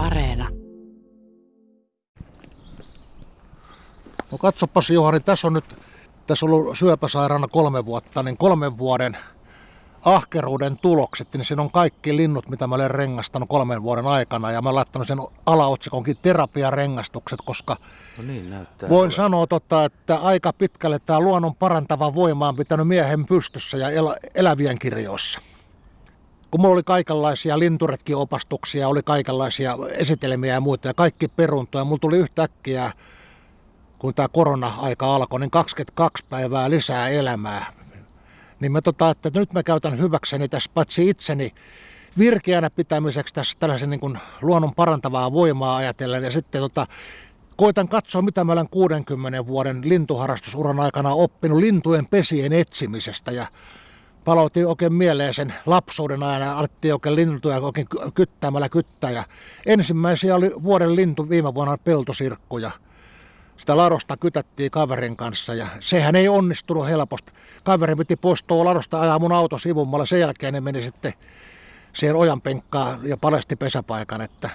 Areena. No katsopas Juhani, tässä on nyt tässä on ollut syöpäsairaana kolme vuotta, niin kolmen vuoden ahkeruuden tulokset, niin siinä on kaikki linnut, mitä mä olen rengastanut kolmen vuoden aikana. Ja mä olen laittanut sen alaotsikonkin terapiarengastukset, koska No niin, näyttää. voin olevan. sanoa, tota, että aika pitkälle tämä luonnon parantava voima on pitänyt miehen pystyssä ja el- elävien kirjoissa. Kun mulla oli kaikenlaisia linturetkiopastuksia, oli kaikenlaisia esitelmiä ja muita ja kaikki peruntoja, mulla tuli yhtäkkiä, kun tämä korona-aika alkoi, niin 22 päivää lisää elämää. Niin mä tota, että nyt mä käytän hyväkseni tässä paitsi itseni virkeänä pitämiseksi tässä tällaisen niin kuin luonnon parantavaa voimaa ajatellen ja sitten tota, koitan katsoa, mitä mä olen 60 vuoden lintuharrastusuran aikana oppinut lintujen pesien etsimisestä ja palautin oikein mieleen sen lapsuuden ajan ja alettiin oikein lintuja oikein ky- kyttäämällä kyttää. Ja ensimmäisiä oli vuoden lintu viime vuonna peltosirkku ja sitä ladosta kytättiin kaverin kanssa ja sehän ei onnistunut helposti. Kaveri piti poistua ladosta ajaa mun auto sivummalle. Sen jälkeen ne meni sitten siihen ojan penkkaan ja paljasti pesäpaikan, että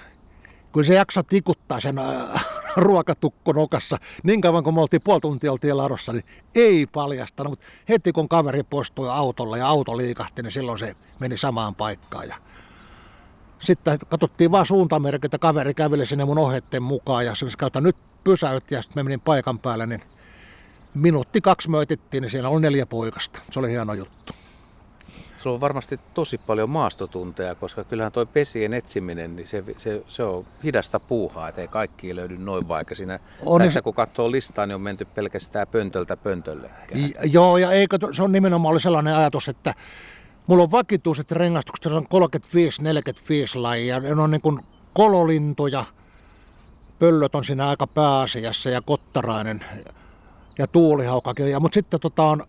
kyllä se jaksa tikuttaa sen äh, ruokatukko nokassa. Niin kauan kun me oltiin puoli tuntia oltiin ladossa, niin ei paljastanut. Mutta heti kun kaveri poistui autolla ja auto liikahti, niin silloin se meni samaan paikkaan. Ja sitten katsottiin vaan suuntamerkit, että kaveri käveli sinne mun ohjeiden mukaan ja se kautta nyt pysäytti ja sitten menin paikan päälle, niin minuutti kaksi möitittiin, niin siellä oli neljä poikasta. Se oli hieno juttu. Sulla on varmasti tosi paljon maastotunteja, koska kyllähän toi pesien etsiminen, niin se, se, se on hidasta puuhaa, ettei kaikki löydy noin vaikka siinä. On tässä se- kun katsoo listaa, niin on menty pelkästään pöntöltä pöntölle. Joo, ja eikö, se on nimenomaan oli sellainen ajatus, että mulla on vakituiset rengastukset, se on 35-45 lajia, ne on niin kuin kololintuja, pöllöt on siinä aika pääasiassa ja kottarainen ja tuulihaukakin, ja, mutta sitten tota on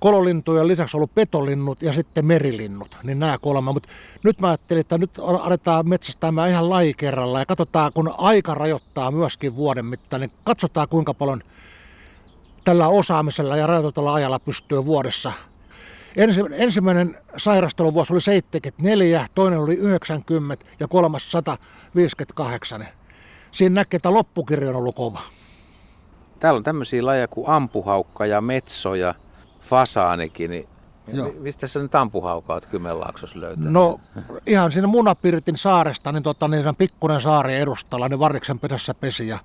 kololintujen lisäksi ollut petolinnut ja sitten merilinnut, niin nämä kolme. Mutta nyt mä ajattelin, että nyt aletaan metsästämään ihan laji kerralla ja katsotaan, kun aika rajoittaa myöskin vuoden mittaan, niin katsotaan kuinka paljon tällä osaamisella ja rajoitetulla ajalla pystyy vuodessa. Ensi, ensimmäinen sairasteluvuosi oli 74, toinen oli 90 ja kolmas 158. Siinä näkee, että loppukirja on ollut kova. Täällä on tämmöisiä lajeja kuin ampuhaukka ja metso ja fasaanikin. Niin Joo. mi- mistä sä nyt ampuhaukaa oot Kymenlaaksossa löytänyt? No ihan siinä Munapirtin saaresta, niin, tota, niin pikkuinen saari edustalla, niin Varriksen pesässä pesi ja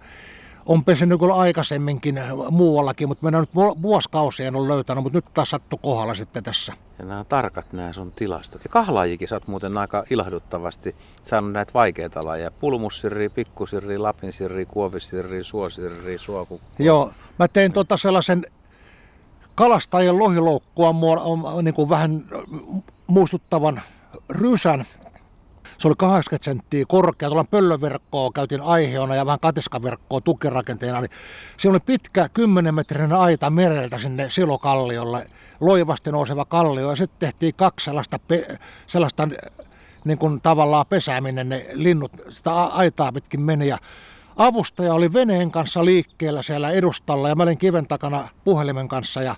on pesinyt kyllä aikaisemminkin muuallakin, mutta minä nyt vu- vuosikausia en ole löytänyt, mutta nyt taas sattu kohdalla sitten tässä. Ja nämä on tarkat nämä sun tilastot. Ja kahlaajikin sä oot muuten aika ilahduttavasti saanut näitä vaikeita lajeja. Pulmussirri, pikkusirri, lapinsirri, kuovisirri, suosirri, suokukko. Joo, mä tein tota sellaisen kalastajien lohilloukkua muo- niin kuin vähän muistuttavan rysän. Se oli 80 senttiä korkea, tuolla pöllöverkkoa käytiin aiheona ja vähän katiskaverkkoa tukirakenteena. Niin siinä oli pitkä 10 metrinen aita mereltä sinne silokalliolle, loivasti nouseva kallio ja sitten tehtiin kaksi sellaista, pe- sellaista niin kuin tavallaan pesää, minne ne linnut sitä aitaa pitkin meni. Ja avustaja oli veneen kanssa liikkeellä siellä edustalla ja mä olin kiven takana puhelimen kanssa ja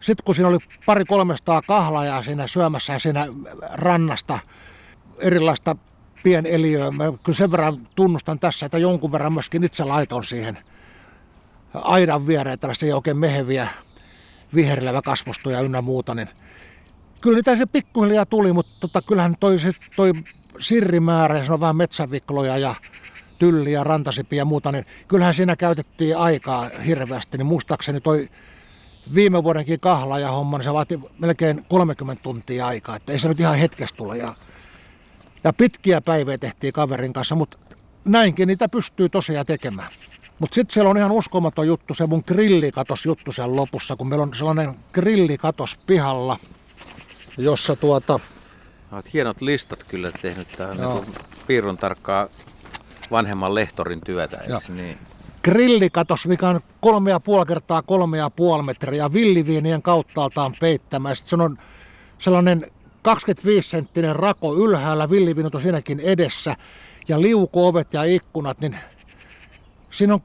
sitten kun siinä oli pari 300 kahlajaa siinä syömässä siinä rannasta erilaista pieneliöä, mä kyllä sen verran tunnustan tässä, että jonkun verran myöskin itse laiton siihen aidan viereen tällaisia oikein meheviä viherlevä kasvustoja ynnä muuta, niin kyllä niitä se pikkuhiljaa tuli, mutta tota, kyllähän toi, toi sirrimäärä, se on vähän metsävikloja ja tylliä, rantasipiä ja muuta, niin kyllähän siinä käytettiin aikaa hirveästi, niin muistaakseni toi viime vuodenkin kahla ja homma, niin se vaati melkein 30 tuntia aikaa, että ei se nyt ihan hetkessä tule. Ja, ja pitkiä päiviä tehtiin kaverin kanssa, mutta näinkin niitä pystyy tosiaan tekemään. Mutta sitten siellä on ihan uskomaton juttu, se mun grillikatos juttu siellä lopussa, kun meillä on sellainen grillikatos pihalla, jossa tuota, Olet hienot listat kyllä tehnyt. Joo. niin piirron tarkkaa vanhemman lehtorin työtä, eikö niin? grillikatos, mikä on kolme ja puoli kertaa kolme ja puoli metriä villiviinien kauttaaltaan peittämä. Ja sit se on sellainen 25 senttinen rako ylhäällä, villiviinut on siinäkin edessä. Ja liukuovet ja ikkunat, niin siinä on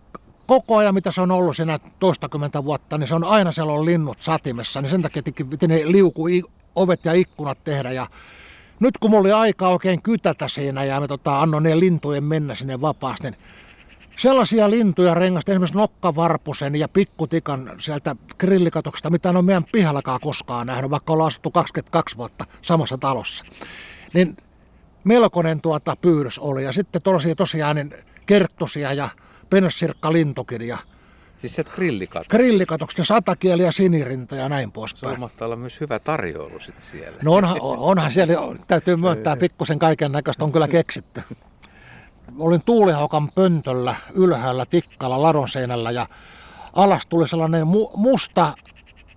koko ajan, mitä se on ollut siinä toistakymmentä vuotta, niin se on aina siellä on linnut satimessa. Niin sen takia piti ne liukuovet ja ikkunat tehdä. Ja nyt kun mulla oli aika oikein kytätä siinä ja me tota, annoin ne lintujen mennä sinne vapaasti, niin sellaisia lintuja rengasta, esimerkiksi nokkavarpusen ja pikkutikan sieltä grillikatoksesta, mitä en ole meidän pihallakaan koskaan nähnyt, vaikka ollaan asuttu 22 vuotta samassa talossa. Niin melkoinen tuota pyydys oli. Ja sitten tosiaan, tosiaan niin kerttosia ja penssirkkalintukin ja Siis sieltä grillikatoksesta. grillikatokset ja satakieli ja sinirinta ja näin Se poispäin. mahtaa olla myös hyvä tarjoulu sit siellä. No onhan, onhan siellä, täytyy myöntää, pikkusen kaiken näköistä on kyllä keksitty. Olin tuulihaukan pöntöllä ylhäällä tikkalla ladon seinällä ja alas tuli sellainen mu- musta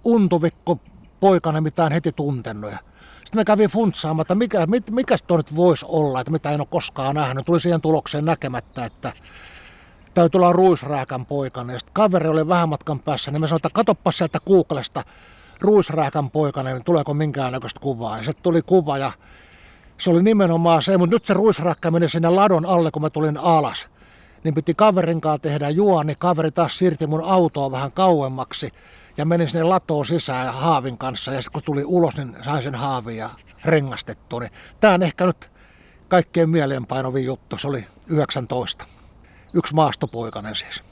untuvikko poikainen, mitä en heti tuntenut. Sitten me kävin funtsaamaan, että mikä, mit, mikä tuo nyt voisi olla, että mitä en ole koskaan nähnyt. Tuli siihen tulokseen näkemättä, että täytyy olla ruisrääkän poikainen. Ja kaveri oli vähän matkan päässä, niin me sanoin, että katoppa sieltä Googlesta ruisrääkän poikainen, niin tuleeko minkäännäköistä kuvaa. Ja sitten tuli kuva ja se oli nimenomaan se, mutta nyt se ruisräkkä meni sinne ladon alle, kun mä tulin alas. Niin piti kaverin kanssa tehdä juo, niin kaveri taas siirti mun autoa vähän kauemmaksi ja meni sinne latoon sisään ja haavin kanssa. Ja sitten kun tuli ulos, niin sain sen haavin ja rengastettua. Niin tämä on ehkä nyt kaikkein mieleenpainovin juttu. Se oli 19. Yksi maastopoikainen siis.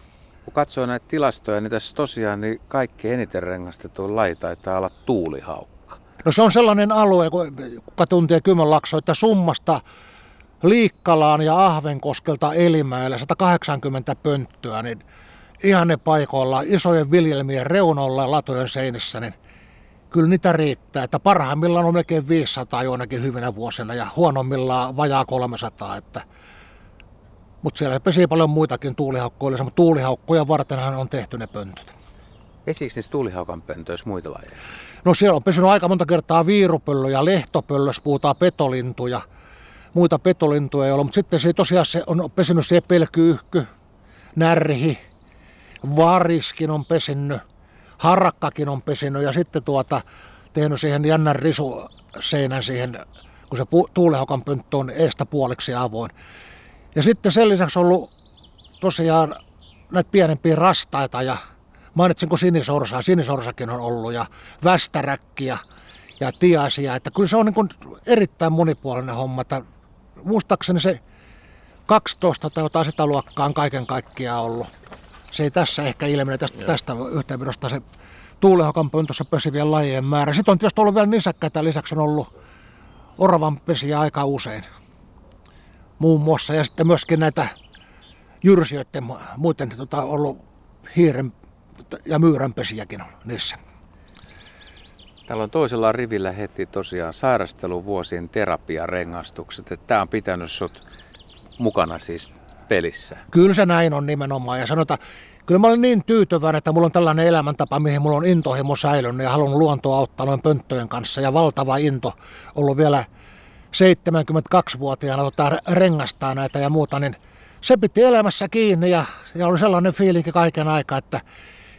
Kun katsoo näitä tilastoja, niin tässä tosiaan niin kaikkein eniten rengastettu laji taitaa olla tuulihaukka. No se on sellainen alue, kun- kuka tuntee Kymenlaakso, että summasta Liikkalaan ja Ahvenkoskelta Elimäelle 180 pönttöä, niin ihan ne paikoilla isojen viljelmien reunoilla ja latojen seinissä, niin kyllä niitä riittää. Että parhaimmillaan on melkein 500 joinakin hyvinä vuosina ja huonommillaan vajaa 300. Että mutta siellä pesii paljon muitakin tuulihaukkoja, mutta tuulihaukkoja vartenhan on tehty ne pöntöt. Esiikö niissä tuulihaukan pöntöissä muita lajeja? No siellä on pesynyt aika monta kertaa viirupöllöjä, lehtopöllö, jos puhutaan petolintuja, muita petolintuja ei ole, mutta sitten se tosiaan se on pesinyt sepelkyyhky, närhi, variskin on pesinyt, harakkakin on pesinyt ja sitten tuota tehnyt siihen jännän risuseinän siihen, kun se tuulehokan pönttö on eestä puoliksi avoin. Ja sitten sen lisäksi on ollut tosiaan näitä pienempiä rastaita ja mainitsinko sinisorsaa, sinisorsakin on ollut ja västäräkkiä ja tiaisia, että kyllä se on niin kuin erittäin monipuolinen homma, että muistaakseni se 12 tai jotain sitä luokkaa on kaiken kaikkiaan ollut. Se ei tässä ehkä ilmene tästä, tästä yhteenvedosta se tuulehokan pöntössä pesivien lajien määrä. Sitten on tietysti ollut vielä nisäkkäitä, lisäksi on ollut oravan pesiä aika usein muun muassa. Ja sitten myöskin näitä jyrsijöiden mu- muiden tota, ollut hiiren ja myyränpesiäkin on niissä. Täällä on toisella rivillä heti tosiaan sairasteluvuosien terapiarengastukset. Että tämä on pitänyt sut mukana siis pelissä. Kyllä se näin on nimenomaan. Ja sanotaan, kyllä mä olen niin tyytyväinen, että mulla on tällainen elämäntapa, mihin mulla on intohimo säilynyt ja haluan luontoa auttaa noin pönttöjen kanssa. Ja valtava into ollut vielä 72-vuotiaana tota, rengastaa näitä ja muuta, niin se piti elämässä kiinni ja, ja oli sellainen fiilinki kaiken aikaa, että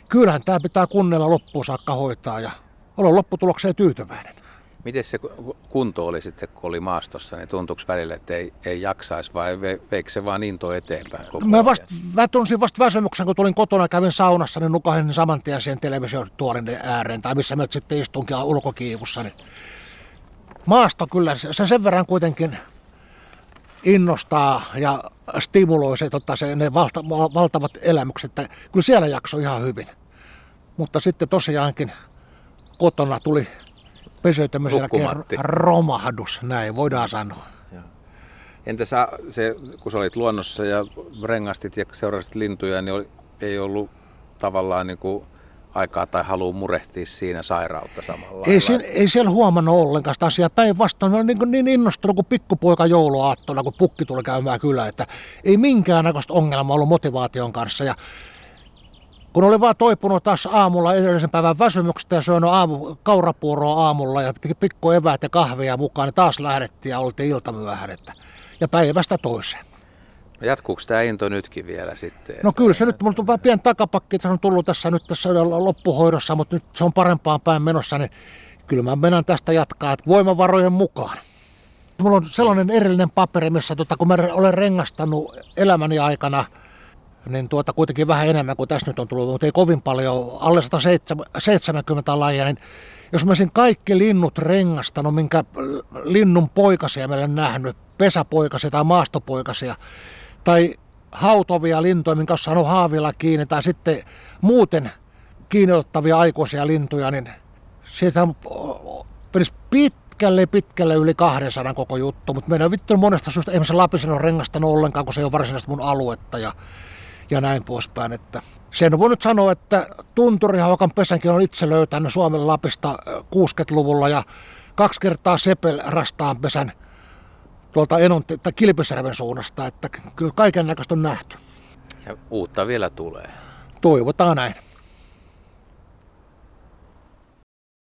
kyllähän tämä pitää kunnella loppuun saakka hoitaa ja olen lopputulokseen tyytyväinen. Miten se ku- kunto oli sitten, kun oli maastossa, niin tuntuuko välillä, että ei, ei jaksaisi vai ve, veikö se vaan into eteenpäin koko Mä, vast, mä tunsin vasta väsymyksen, kun tulin kotona kävin saunassa, niin nukahin saman tien siihen televisiotuolin ääreen, tai missä mä sitten istunkin ulkokiivussa. Niin maasto kyllä, se se sen verran kuitenkin innostaa ja stimuloi se, tota, se ne valta, val- valtavat elämykset, että kyllä siellä jaksoi ihan hyvin. Mutta sitten tosiaankin kotona tuli jälkeen Nukkumatti. romahdus, näin voidaan sanoa. Entä sä, se, kun sä olit luonnossa ja rengastit ja seurasit lintuja, niin oli, ei ollut tavallaan niin kuin aikaa tai halua murehtia siinä sairautta samalla Ei, siellä, ei siellä huomannut ollenkaan sitä asiaa. Päinvastoin oli niin, niin innostunut kuin pikkupoika jouluaattona, kun pukki tuli käymään kylään. Että ei minkäännäköistä ongelmaa ollut motivaation kanssa. Ja kun oli vaan toipunut taas aamulla edellisen päivän väsymyksestä ja syönyt aamu, kaurapuuroa aamulla ja pikku eväät ja kahvia mukaan, niin taas lähdettiin ja oltiin iltamyöhään. Että, ja päivästä toiseen. Jatkuuko tämä into nytkin vielä sitten? No kyllä se nyt, mulla vähän pieni takapakki, että se on tullut tässä nyt tässä loppuhoidossa, mutta nyt se on parempaan päin menossa, niin kyllä mä menen tästä jatkaa, että voimavarojen mukaan. Mulla on sellainen erillinen paperi, missä tota, kun mä olen rengastanut elämäni aikana, niin tuota kuitenkin vähän enemmän kuin tässä nyt on tullut, mutta ei kovin paljon, alle 170 lajia, niin jos mä olisin kaikki linnut rengastanut, minkä linnun poikasia meillä nähnyt, pesäpoikasia tai maastopoikasia, tai hautovia lintuja, minkä on saanut haavilla kiinni, tai sitten muuten kiinniottavia aikuisia lintuja, niin siitä menisi pitkälle, pitkälle yli 200 koko juttu, mutta meidän on vittu monesta syystä, ei se Lapisen ole rengastanut ollenkaan, kun se ei ole varsinaisesti mun aluetta ja, ja näin poispäin. Että sen voi nyt sanoa, että Tunturihaukan pesänkin on itse löytänyt Suomen Lapista 60-luvulla ja kaksi kertaa Sepel rastaan pesän tuolta Enon tai Kilpisjärven suunnasta, että kyllä kaiken näköistä on nähty. Ja uutta vielä tulee. Toivotaan näin.